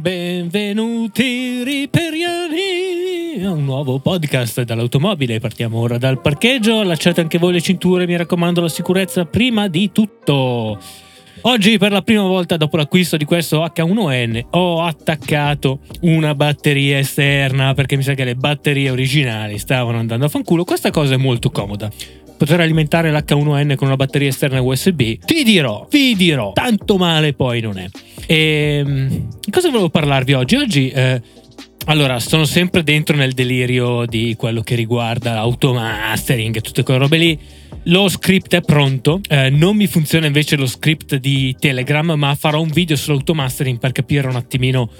Benvenuti riperiani a un nuovo podcast dall'automobile. Partiamo ora dal parcheggio. Allacciate anche voi le cinture, mi raccomando, la sicurezza prima di tutto. Oggi per la prima volta dopo l'acquisto di questo H1N ho attaccato una batteria esterna perché mi sa che le batterie originali stavano andando a fanculo. Questa cosa è molto comoda poter alimentare l'H1N con una batteria esterna USB, ti dirò, vi dirò, tanto male poi non è. E ehm, cosa volevo parlarvi oggi? Oggi eh, allora, sono sempre dentro nel delirio di quello che riguarda automastering e tutte quelle robe lì. Lo script è pronto, eh, non mi funziona invece lo script di Telegram, ma farò un video sull'automastering per capire un attimino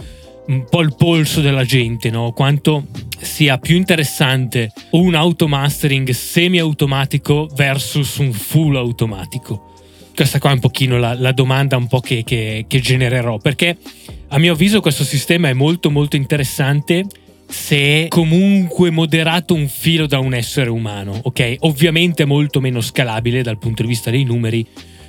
un po' il polso della gente, no? Quanto sia più interessante un automastering semi-automatico versus un full automatico. Questa qua è un pochino la, la domanda un po' che, che, che genererò, perché a mio avviso questo sistema è molto molto interessante se comunque moderato un filo da un essere umano, ok? Ovviamente è molto meno scalabile dal punto di vista dei numeri,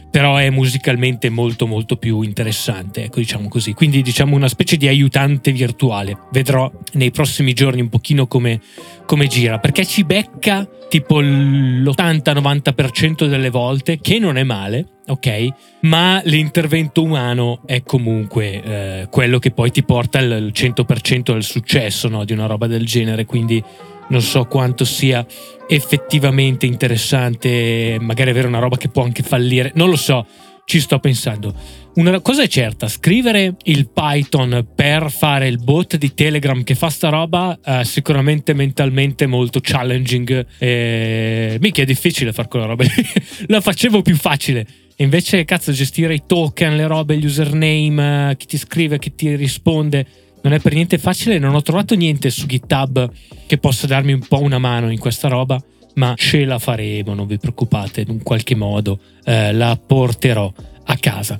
però è musicalmente molto molto più interessante, ecco diciamo così. Quindi diciamo una specie di aiutante virtuale. Vedrò nei prossimi giorni un pochino come, come gira, perché ci becca tipo l'80-90% delle volte, che non è male, ok? Ma l'intervento umano è comunque eh, quello che poi ti porta al 100% del successo no? di una roba del genere, quindi non so quanto sia effettivamente interessante, magari avere una roba che può anche fallire, non lo so, ci sto pensando. Una cosa è certa, scrivere il Python per fare il bot di Telegram che fa sta roba è sicuramente mentalmente molto challenging. E... Mica è difficile fare quella roba La facevo più facile. Invece, cazzo, gestire i token, le robe, gli username, chi ti scrive, chi ti risponde non è per niente facile, non ho trovato niente su GitHub che possa darmi un po' una mano in questa roba, ma ce la faremo, non vi preoccupate, in qualche modo eh, la porterò a casa.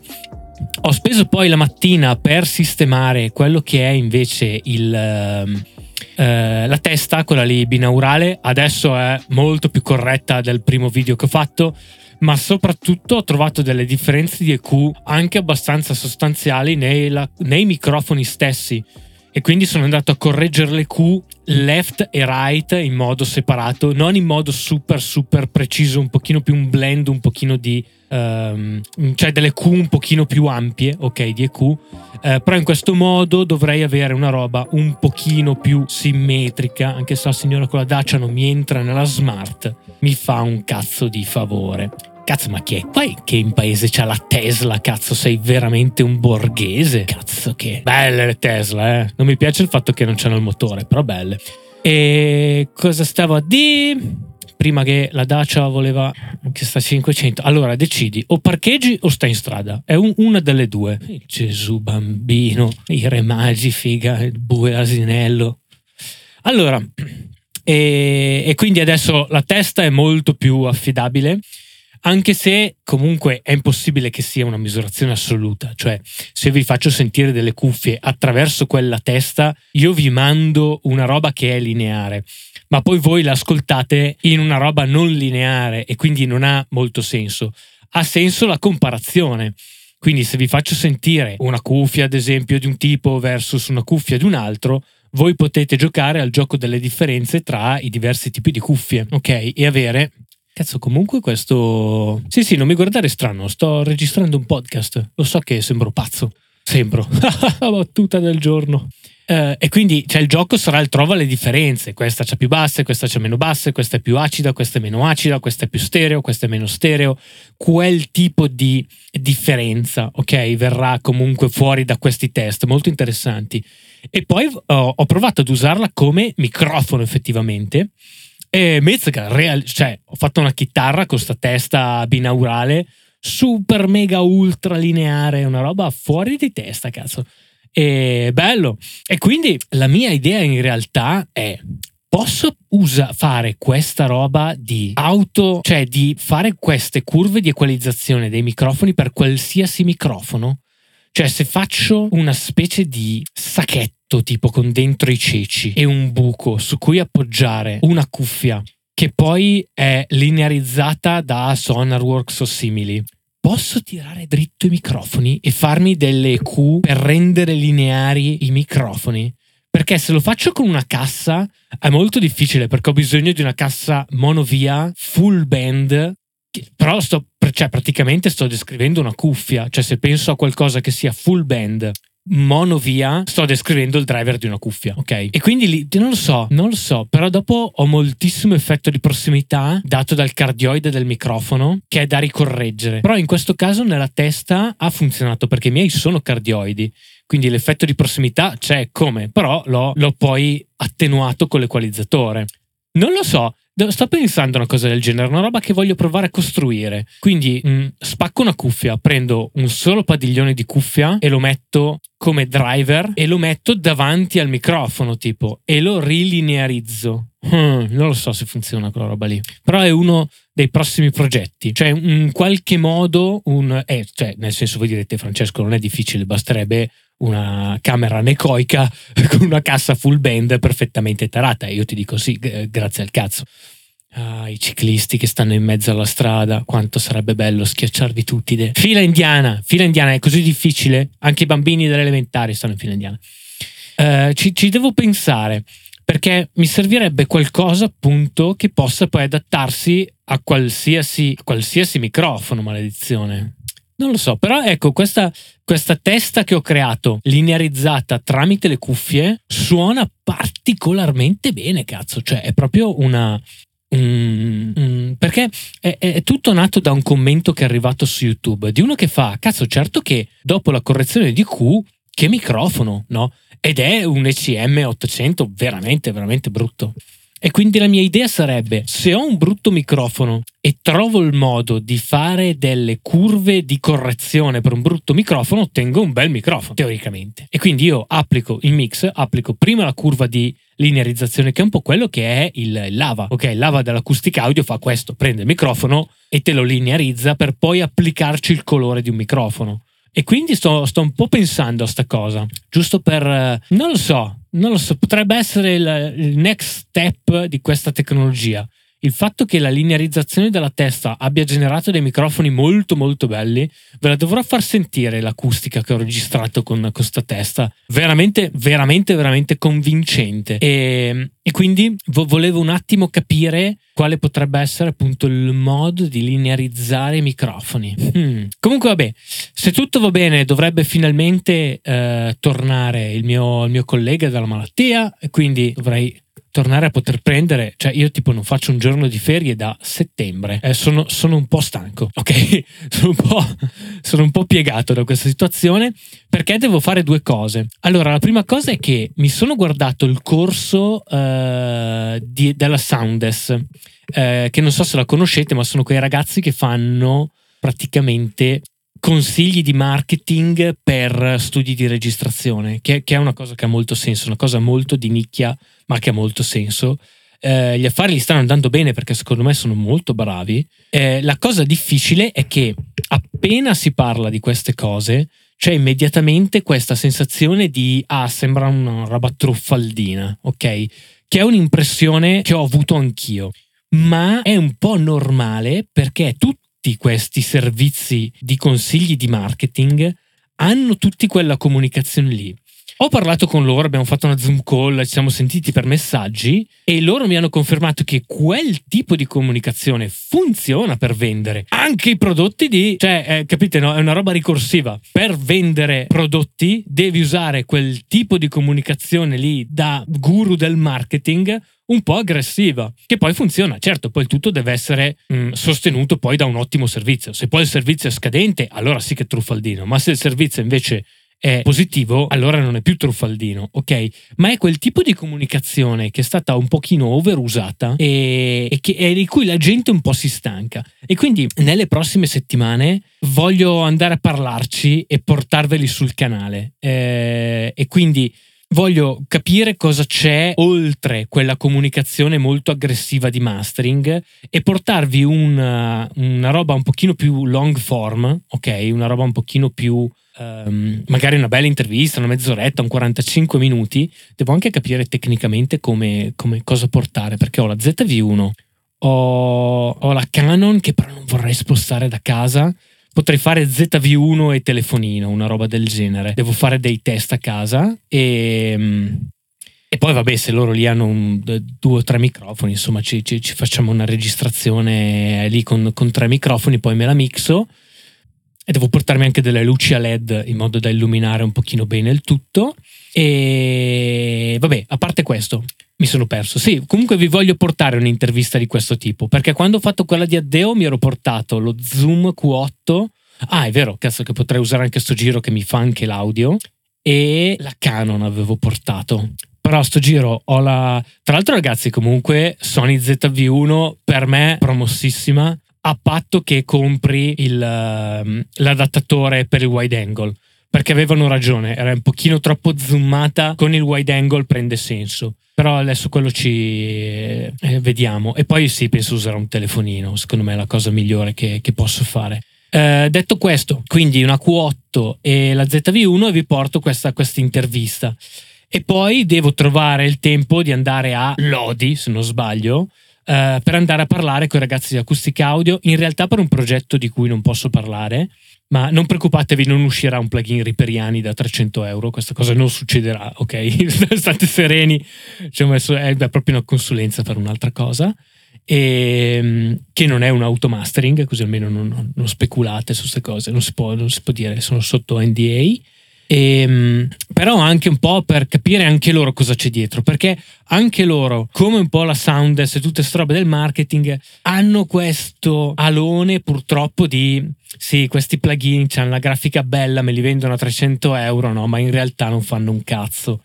Ho speso poi la mattina per sistemare quello che è invece il, ehm, eh, la testa, quella lì binaurale, adesso è molto più corretta del primo video che ho fatto ma soprattutto ho trovato delle differenze di EQ anche abbastanza sostanziali nei, la, nei microfoni stessi e quindi sono andato a correggere l'EQ left e right in modo separato, non in modo super super preciso, un pochino più un blend, un pochino di um, cioè delle Q un pochino più ampie, ok, di EQ, eh, però in questo modo dovrei avere una roba un pochino più simmetrica, anche se la signora con la Dacia non mi entra nella smart, mi fa un cazzo di favore. Cazzo, ma chi è? Poi che in paese c'ha la Tesla, cazzo, sei veramente un borghese? Cazzo che... Belle le Tesla, eh. Non mi piace il fatto che non c'hanno il motore, però belle. E cosa stavo a dire? Prima che la Dacia voleva che sta 500. Allora decidi, o parcheggi o stai in strada. È un, una delle due. Gesù bambino, i re magi, figa, il bue asinello. Allora, e, e quindi adesso la testa è molto più affidabile anche se comunque è impossibile che sia una misurazione assoluta, cioè se vi faccio sentire delle cuffie attraverso quella testa, io vi mando una roba che è lineare, ma poi voi l'ascoltate in una roba non lineare e quindi non ha molto senso. Ha senso la comparazione. Quindi se vi faccio sentire una cuffia, ad esempio, di un tipo versus una cuffia di un altro, voi potete giocare al gioco delle differenze tra i diversi tipi di cuffie, ok? E avere Cazzo, comunque questo... Sì, sì, non mi guardare strano, sto registrando un podcast. Lo so che sembro pazzo. Sembro. La battuta del giorno. Uh, e quindi cioè, il gioco sarà il trova le differenze. Questa c'ha più basse, questa c'ha meno basse, questa è più acida, questa è meno acida, questa è più stereo, questa è meno stereo. Quel tipo di differenza, ok, verrà comunque fuori da questi test molto interessanti. E poi uh, ho provato ad usarla come microfono effettivamente e Mezga, real, cioè, ho fatto una chitarra con sta testa binaurale, super mega ultra lineare, una roba fuori di testa, cazzo. E bello. E quindi la mia idea in realtà è posso usa- fare questa roba di auto, cioè di fare queste curve di equalizzazione dei microfoni per qualsiasi microfono? Cioè, se faccio una specie di sacchetto tipo con dentro i ceci e un buco su cui appoggiare una cuffia che poi è linearizzata da Sonarworks o simili, posso tirare dritto i microfoni e farmi delle EQ per rendere lineari i microfoni? Perché se lo faccio con una cassa è molto difficile perché ho bisogno di una cassa monovia full band. Però sto, cioè, praticamente sto descrivendo una cuffia. Cioè, se penso a qualcosa che sia full band mono via, sto descrivendo il driver di una cuffia, ok? E quindi lì, non lo so, non lo so, però dopo ho moltissimo effetto di prossimità dato dal cardioide del microfono che è da ricorreggere. Però in questo caso nella testa ha funzionato perché i miei sono cardioidi, quindi l'effetto di prossimità c'è come, però l'ho, l'ho poi attenuato con l'equalizzatore. Non lo so, sto pensando a una cosa del genere, una roba che voglio provare a costruire. Quindi mh, mm, spacco una cuffia, prendo un solo padiglione di cuffia e lo metto come driver e lo metto davanti al microfono tipo e lo rilinearizzo. Hmm, non lo so se funziona quella roba lì, però è uno dei prossimi progetti. Cioè, in qualche modo, un, eh, cioè, nel senso, voi direte, Francesco, non è difficile, basterebbe una camera anecoica con una cassa full band perfettamente tarata. E io ti dico sì, grazie al cazzo. Ah, I ciclisti che stanno in mezzo alla strada, quanto sarebbe bello schiacciarvi tutti. De- fila indiana, fila indiana è così difficile. Anche i bambini delle elementari stanno in fila indiana. Uh, ci, ci devo pensare perché mi servirebbe qualcosa appunto che possa poi adattarsi a qualsiasi, a qualsiasi microfono, maledizione. Non lo so, però ecco, questa, questa testa che ho creato, linearizzata tramite le cuffie, suona particolarmente bene, cazzo. Cioè, è proprio una, Mm, mm, perché è, è, tutto nato da un commento che è arrivato su YouTube di uno che fa: Cazzo, certo che dopo la correzione di Q, che microfono, no? Ed è un ECM 800 veramente, veramente brutto. E quindi la mia idea sarebbe, se ho un brutto microfono e trovo il modo di fare delle curve di correzione per un brutto microfono, ottengo un bel microfono, teoricamente. E quindi io applico il mix, applico prima la curva di linearizzazione, che è un po' quello che è il lava. Ok, il lava dell'acustica audio fa questo, prende il microfono e te lo linearizza per poi applicarci il colore di un microfono. E quindi sto, sto un po' pensando a sta cosa, giusto per... Eh, non lo so, non lo so, potrebbe essere il, il next step di questa tecnologia il fatto che la linearizzazione della testa abbia generato dei microfoni molto molto belli, ve la dovrò far sentire l'acustica che ho registrato con questa testa, veramente veramente veramente convincente e, e quindi vo- volevo un attimo capire quale potrebbe essere appunto il modo di linearizzare i microfoni. Hmm. Comunque vabbè, se tutto va bene dovrebbe finalmente eh, tornare il mio, il mio collega dalla malattia e quindi dovrei tornare a poter prendere, cioè io tipo non faccio un giorno di ferie da settembre, eh, sono, sono, un po' stanco, ok? sono, un po', sono un po' piegato da questa situazione perché devo fare due cose. Allora, la prima cosa è che mi sono guardato il corso uh, di, della Soundes, uh, che non so se la conoscete, ma sono quei ragazzi che fanno praticamente consigli di marketing per studi di registrazione, che, che, è una cosa che ha molto senso, una cosa molto di nicchia, ma che ha molto senso. Eh, gli affari gli stanno andando bene perché secondo me sono molto bravi. Eh, la cosa difficile è che appena si parla di queste cose, c'è immediatamente questa sensazione di ah, sembra una roba truffaldina, ok? Che è un'impressione che ho avuto anch'io. Ma è un po' normale perché tutti tutti questi servizi di consigli di marketing hanno tutti quella comunicazione lì. Ho parlato con loro, abbiamo fatto una Zoom call, ci siamo sentiti per messaggi e loro mi hanno confermato che quel tipo di comunicazione funziona per vendere anche i prodotti di, cioè, eh, capite, no? È una roba ricorsiva. Per vendere prodotti devi usare quel tipo di comunicazione lì da guru del marketing un po' aggressiva, che poi funziona. Certo, poi il tutto deve essere mh, mm, sostenuto poi da un ottimo servizio. Se poi il servizio è scadente, allora sì che è truffaldino, ma se il servizio invece è positivo, allora non è più truffaldino, ok? Ma è quel tipo di comunicazione che è stata un pochino overusata e, e, che, e di cui la gente un po' si stanca. E quindi nelle prossime settimane voglio andare a parlarci e portarveli sul canale. Eh, e quindi voglio capire cosa c'è oltre quella comunicazione molto aggressiva di mastering e portarvi una, una roba un pochino più long form, ok? Una roba un pochino più um, magari una bella intervista, una mezz'oretta, un 45 minuti. Devo anche capire tecnicamente come, come cosa portare perché ho la ZV1, ho, ho la Canon che però non vorrei spostare da casa potrei fare ZV1 e telefonino, una roba del genere. Devo fare dei test a casa e, mm, e poi vabbè se loro lì hanno un, due o tre microfoni, insomma ci, ci, ci facciamo una registrazione lì con, con, tre microfoni, poi me la mixo e devo portarmi anche delle luci a LED in modo da illuminare un pochino bene il tutto. E vabbè, a parte questo, mi sono perso. Sì, comunque vi voglio portare un'intervista di questo tipo, perché quando ho fatto quella di Addeo mi ero portato lo Zoom Q8. Ah, è vero, cazzo che potrei usare anche sto giro che mi fa anche l'audio. E la Canon avevo portato. Però sto giro ho la... Tra l'altro ragazzi, comunque Sony ZV1 per me promossissima a patto che compri il, uh, l'adattatore per il wide angle perché avevano ragione, era un pochino troppo zoomata, con il wide angle prende senso. Però adesso quello ci eh, vediamo. E poi sì, penso userò un telefonino, secondo me è la cosa migliore che, che posso fare. Eh, detto questo, quindi una Q8 e la ZV1 e vi porto questa, questa intervista. E poi devo trovare il tempo di andare a Lodi, se non sbaglio, eh, per andare a parlare con i ragazzi di Acustica Audio, in realtà per un progetto di cui non posso parlare, ma non preoccupatevi, non uscirà un plugin Riperiani da 300 euro, questa cosa non succederà, ok? State sereni, ci ho messo, è proprio una consulenza per un'altra cosa, e, ehm, che non è un automastering, così almeno non, non speculate su queste cose, non si, può, non si può dire, sono sotto NDA. E, ehm, però anche un po' per capire anche loro cosa c'è dietro, perché anche loro, come un po' la Soundest e tutte queste robe del marketing, hanno questo alone purtroppo di sì, questi plugin hanno la grafica bella, me li vendono a 300 euro, no, ma in realtà non fanno un cazzo.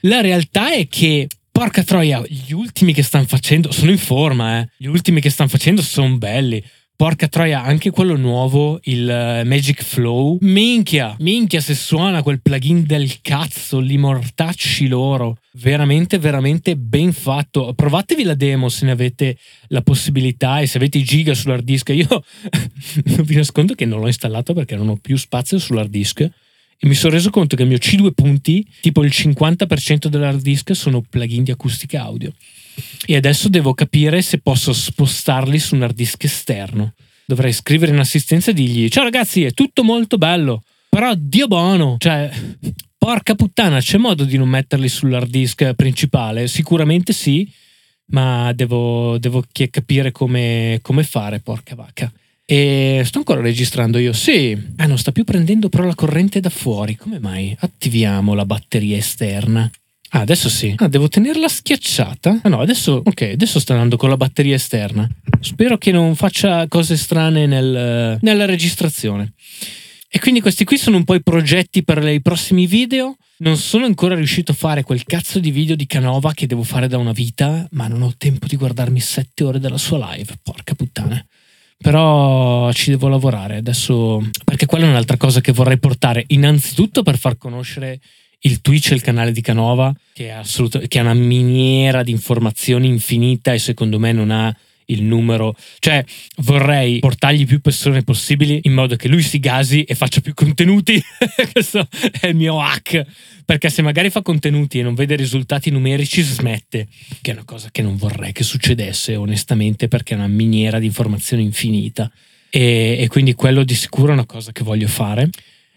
La realtà è che porca troia, gli ultimi che stanno facendo sono in forma, eh. Gli ultimi che stanno facendo sono belli. Porca troia, anche quello nuovo, il uh, Magic Flow. Minchia, minchia se suona quel plugin del cazzo, li mortacci loro. Veramente, veramente ben fatto. Provatevi la demo se ne avete la possibilità e se avete i giga sull'hard disk. Io vi nascondo che non l'ho installato perché non ho più spazio sull'hard disk e mi sono reso conto che il mio C2 punti, tipo il 50% dell'hard disk, sono plugin di acustica audio e adesso devo capire se posso spostarli su un hard disk esterno. Dovrei scrivere in assistenza e dirgli: Ciao ragazzi, è tutto molto bello, però Dio buono, cioè, porca puttana, c'è modo di non metterli sull'hard disk principale? Sicuramente sì, ma devo, devo capire come, come fare, porca vacca. E sto ancora registrando io. Sì, ah, non sta più prendendo però la corrente da fuori. Come mai? Attiviamo la batteria esterna. Ah, adesso sì. Ah, devo tenerla schiacciata? Ah no, adesso, ok, adesso sta andando con la batteria esterna. Spero che non faccia cose strane nel, nella registrazione. E quindi questi qui sono un po' i progetti per i prossimi video. Non sono ancora riuscito a fare quel cazzo di video di Canova che devo fare da una vita, ma non ho tempo di guardarmi sette ore della sua live. Porca puttana. Però ci devo lavorare adesso, perché quella è un'altra cosa che vorrei portare, innanzitutto per far conoscere il Twitch e il canale di Canova, che è, assoluto, che è una miniera di informazioni infinita e secondo me non ha il numero, cioè vorrei portargli più persone possibili in modo che lui si gasi e faccia più contenuti. Questo è il mio hack. Perché se magari fa contenuti e non vede risultati numerici, smette. Che è una cosa che non vorrei che succedesse, onestamente, perché è una miniera di informazioni infinita. E, e quindi quello di sicuro è una cosa che voglio fare.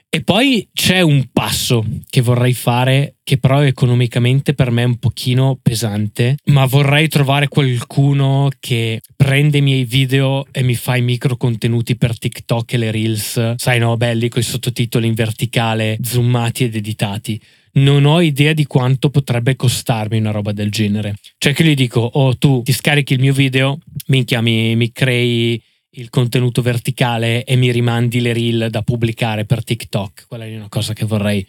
E poi c'è un passo che vorrei fare, che però economicamente per me è un pochino pesante, ma vorrei trovare qualcuno che prende i miei video e mi fa i micro contenuti per TikTok e le Reels, sai no, belli con i sottotitoli in verticale, zoomati ed editati. Non ho idea di quanto potrebbe costarmi una roba del genere. Cioè che gli dico, oh tu ti scarichi il mio video, minchia mi, mi crei il contenuto verticale e mi rimandi le reel da pubblicare per TikTok. Quella è una cosa che vorrei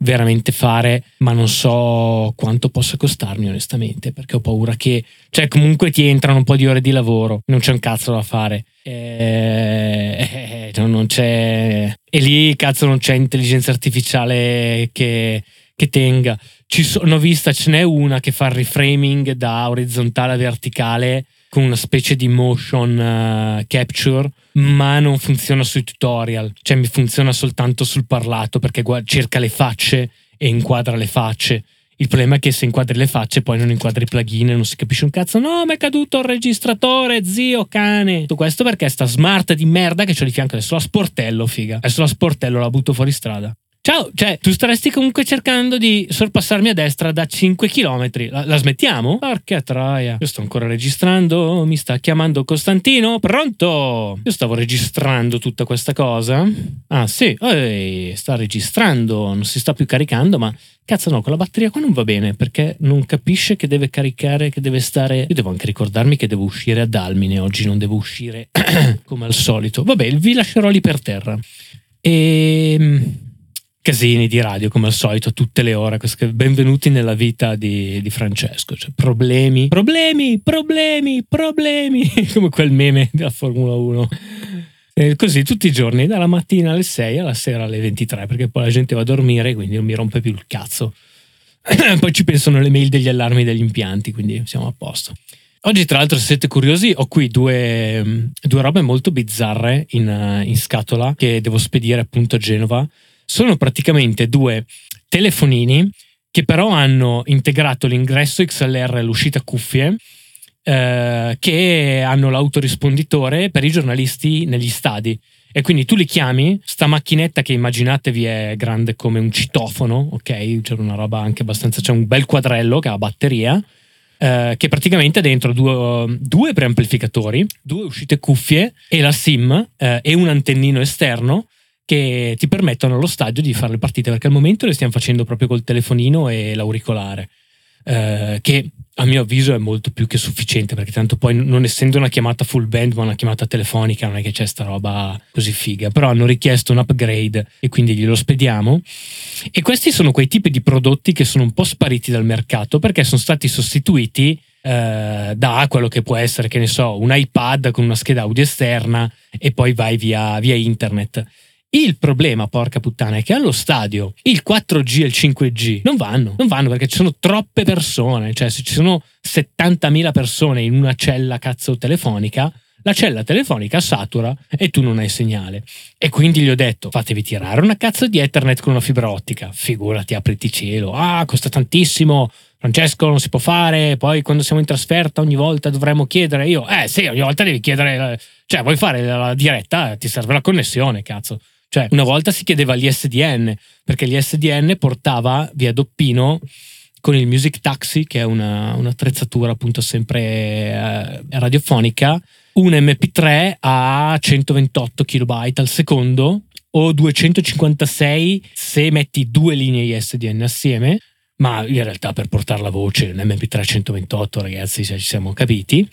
veramente fare, ma non so quanto possa costarmi onestamente, perché ho paura che, cioè comunque ti entrano un po' di ore di lavoro, non c'è un cazzo da fare. E, eh, non c'è e lì cazzo non c'è intelligenza artificiale che, che tenga. Ci sono vista, ce n'è una che fa il reframing da orizzontale a verticale con una specie di motion uh, capture, ma non funziona sui tutorial, cioè mi funziona soltanto sul parlato perché guarda, cerca le facce e inquadra le facce. Il problema è che se inquadri le facce, poi non inquadri i plugin e non si capisce un cazzo. No, mi è caduto il registratore, zio cane. Tutto questo perché sta smart di merda che c'ho di fianco adesso la sportello, figa. Adesso la sportello la butto fuori strada. Ciao, cioè, tu staresti comunque cercando di sorpassarmi a destra da 5 km. La, la smettiamo? Porca troia. Io sto ancora registrando. Mi sta chiamando Costantino. Pronto? Io stavo registrando tutta questa cosa. Ah, sì. Ehi, sta registrando. Non si sta più caricando, ma cazzo no, con la batteria qua non va bene perché non capisce che deve caricare, che deve stare. Io devo anche ricordarmi che devo uscire ad Almine. Oggi non devo uscire come al solito. Vabbè, vi lascerò lì per terra. E ehm, casini di radio come al solito tutte le ore benvenuti nella vita di, di Francesco. Cioè, problemi problemi problemi problemi come quel meme della Formula 1 e così tutti i giorni dalla mattina alle 6 alla sera alle 23 perché poi la gente va a dormire quindi non mi rompe più il cazzo. Poi ci pensano le mail degli allarmi degli impianti quindi siamo a posto. Oggi, tra l'altro, se siete curiosi, ho qui due, due robe molto bizzarre in, in scatola che devo spedire appunto a Genova sono praticamente due telefonini che però hanno integrato l'ingresso XLR e l'uscita cuffie eh, che hanno l'autorisponditore per i giornalisti negli stadi. E quindi tu li chiami, sta macchinetta che immaginatevi è grande come un citofono, ok? C'è una roba anche abbastanza, c'è un bel quadrello che ha batteria, eh, che praticamente ha dentro due, due, preamplificatori, due uscite cuffie e la SIM eh, e un antennino esterno che ti permettono allo stadio di fare le partite, perché al momento le stiamo facendo proprio col telefonino e l'auricolare, eh, che a mio avviso è molto più che sufficiente, perché tanto poi non essendo una chiamata full band ma una chiamata telefonica non è che c'è sta roba così figa, però hanno richiesto un upgrade e quindi glielo spediamo. E questi sono quei tipi di prodotti che sono un po' spariti dal mercato perché sono stati sostituiti eh, da quello che può essere, che ne so, un iPad con una scheda audio esterna e poi vai via, via internet. Il problema, porca puttana, è che allo stadio il 4G e il 5G non vanno, non vanno perché ci sono troppe persone, cioè se ci sono 70.000 persone in una cella cazzo telefonica, la cella telefonica satura e tu non hai segnale. E quindi gli ho detto, fatevi tirare una cazzo di Ethernet con una fibra ottica, figurati, apriti cielo, ah, costa tantissimo, Francesco non si può fare, poi quando siamo in trasferta ogni volta dovremmo chiedere, io, eh sì, ogni volta devi chiedere, cioè vuoi fare la diretta, ti serve la connessione, cazzo. Cioè, una volta si chiedeva l'ISDN, perché l'ISDN portava via Doppino con il Music Taxi, che è una, un'attrezzatura appunto sempre eh, radiofonica, un MP3 a 128 KB al secondo o 256 se metti due linee ISDN assieme, ma in realtà per portare la voce un MP3 a 128 ragazzi, cioè, ci siamo capiti.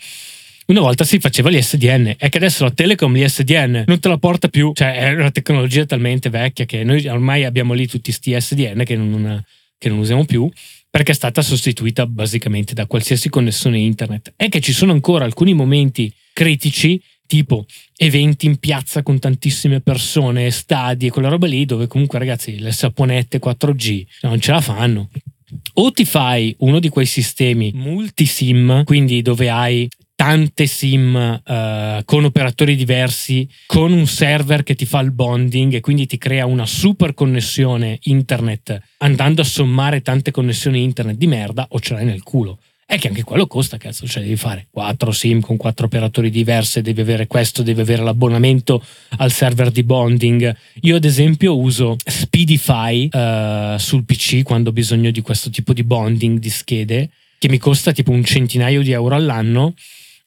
Una volta si faceva l'ISDN, è che adesso la Telecom l'ISDN non te la porta più, cioè è una tecnologia talmente vecchia che noi ormai abbiamo lì tutti questi ISDN che non, che non usiamo più perché è stata sostituita basicamente da qualsiasi connessione internet. È che ci sono ancora alcuni momenti critici tipo eventi in piazza con tantissime persone, stadi e quella roba lì, dove comunque ragazzi le saponette 4G non ce la fanno. O ti fai uno di quei sistemi multi-SIM, quindi dove hai tante sim uh, con operatori diversi, con un server che ti fa il bonding e quindi ti crea una super connessione internet andando a sommare tante connessioni internet di merda o ce l'hai nel culo. È che anche quello costa, cazzo, cioè devi fare quattro sim con quattro operatori diversi, devi avere questo, devi avere l'abbonamento al server di bonding. Io ad esempio uso Speedify uh, sul PC quando ho bisogno di questo tipo di bonding di schede, che mi costa tipo un centinaio di euro all'anno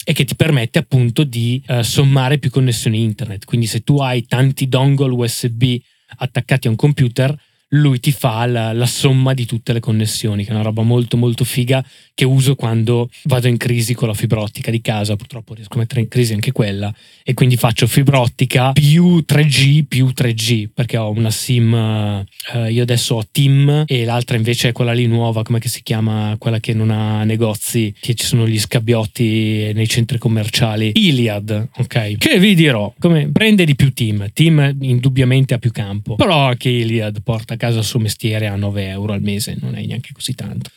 e che ti permette appunto di uh, sommare più connessioni internet. Quindi se tu hai tanti dongle USB attaccati a un computer, lui ti fa la, la, somma di tutte le connessioni, che è una roba molto molto figa che uso quando vado in crisi con la fibra ottica di casa. Purtroppo riesco a mettere in crisi anche quella e quindi faccio fibra ottica più 3G più 3G perché ho una SIM, uh, io adesso ho Team e l'altra invece è quella lì nuova, come si chiama? Quella che non ha negozi, che ci sono gli scabbiotti nei centri commerciali. Iliad, ok? Che vi dirò, come prende di più Team, Team indubbiamente ha più campo, però anche Iliad porta casa il suo mestiere a 9 euro al mese, non è neanche così tanto.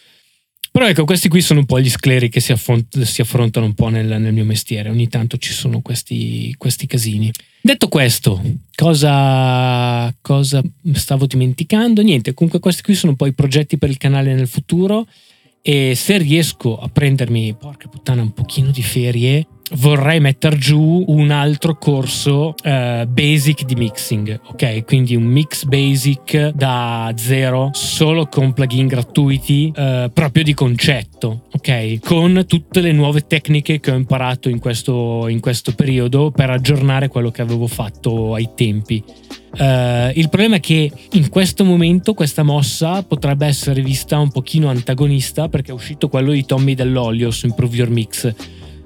Però ecco, questi qui sono un po' gli scleri che si, affront- si affrontano un po' nel, nel, mio mestiere. Ogni tanto ci sono questi, questi casini. Detto questo, cosa, cosa stavo dimenticando? Niente, comunque questi qui sono un po' i progetti per il canale nel futuro e se riesco a prendermi, porca puttana, un pochino di ferie, vorrei mettere giù un altro corso uh, basic di mixing, ok? Quindi un mix basic da zero, solo con plugin gratuiti, uh, proprio di concetto, ok? Con tutte le nuove tecniche che ho imparato in questo, in questo periodo per aggiornare quello che avevo fatto ai tempi. Uh, il problema è che in questo momento questa mossa potrebbe essere vista un pochino antagonista perché è uscito quello di Tommy dell'olio su Improve Your Mix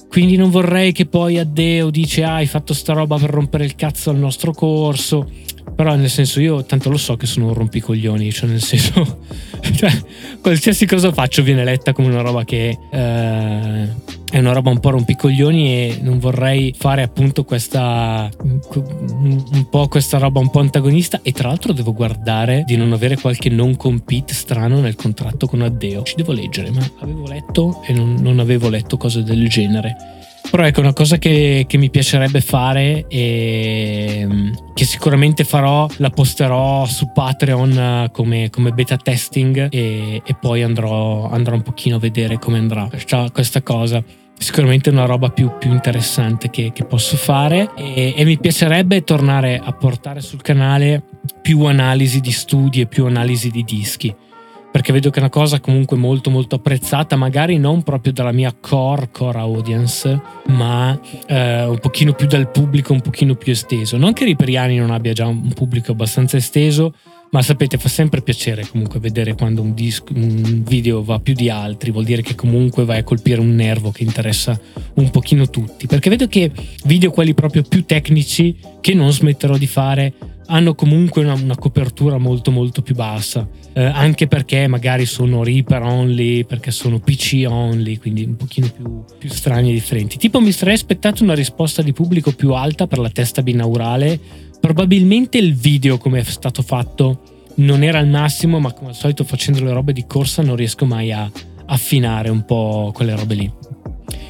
quindi non vorrei che poi Addeo dice ah, hai fatto sta roba per rompere il cazzo al nostro corso. Però nel senso io tanto lo so che sono un rompicoglioni, cioè nel senso, cioè, qualsiasi cosa faccio viene letta come una roba che eh, è una roba un po' rompicoglioni e non vorrei fare appunto questa un po' questa roba un po' antagonista e tra l'altro devo guardare di non avere qualche non compete strano nel contratto con Addeo. Ci devo leggere, ma avevo letto e non, non avevo letto cose del genere. Però ecco, una cosa che, che, mi piacerebbe fare e che sicuramente farò, la posterò su Patreon come, come beta testing e, e poi andrò, andrò, un pochino a vedere come andrà. Questa, questa cosa sicuramente una roba più, più interessante che, che, posso fare. E, e, mi piacerebbe tornare a portare sul canale più analisi di studi e più analisi di dischi perché vedo che è una cosa comunque molto molto apprezzata magari non proprio dalla mia core core audience ma eh, un pochino più dal pubblico un pochino più esteso. Non che Riperiani non abbia già un pubblico abbastanza esteso ma sapete fa sempre piacere comunque vedere quando un, disco, un, video va più di altri vuol dire che comunque vai a colpire un nervo che interessa un pochino tutti. Perché vedo che video quelli proprio più tecnici che non smetterò di fare hanno comunque una, una copertura molto molto più bassa. Eh, anche perché magari sono Reaper only perché sono PC only quindi un pochino più, più strani e differenti. Tipo mi sarei aspettato una risposta di pubblico più alta per la testa binaurale. Probabilmente il video come è stato fatto non era il massimo, ma come al solito facendo le robe di corsa non riesco mai a affinare un po' quelle robe lì.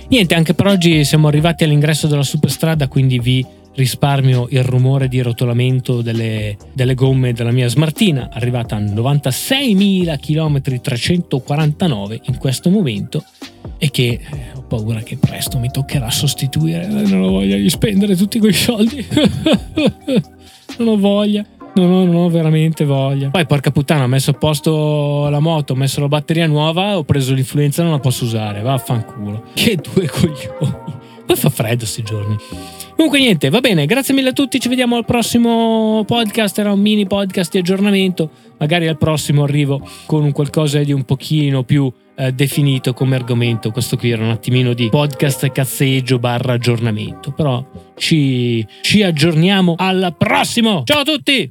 Niente, anche per oggi siamo arrivati all'ingresso della superstrada, quindi vi risparmio il rumore di rotolamento delle, delle gomme della mia smartina, arrivata a 96.000 km 349 in questo momento e che eh, ho paura che presto mi toccherà sostituire, non ho voglia di spendere tutti quei soldi, non ho voglia. Non ho, non ho, veramente voglia. Poi, porca puttana, ho messo a posto la moto, ho messo la batteria nuova, ho preso l'influenza, non la posso usare. Vaffanculo. Che due coglioni. Poi fa freddo questi giorni. Comunque niente, va bene, grazie mille a tutti, ci vediamo al prossimo podcast, era un mini podcast di aggiornamento, magari al prossimo arrivo con un qualcosa di un pochino più eh, definito come argomento, questo qui era un attimino di podcast cazzeggio barra aggiornamento, però ci, ci aggiorniamo al prossimo, ciao a tutti!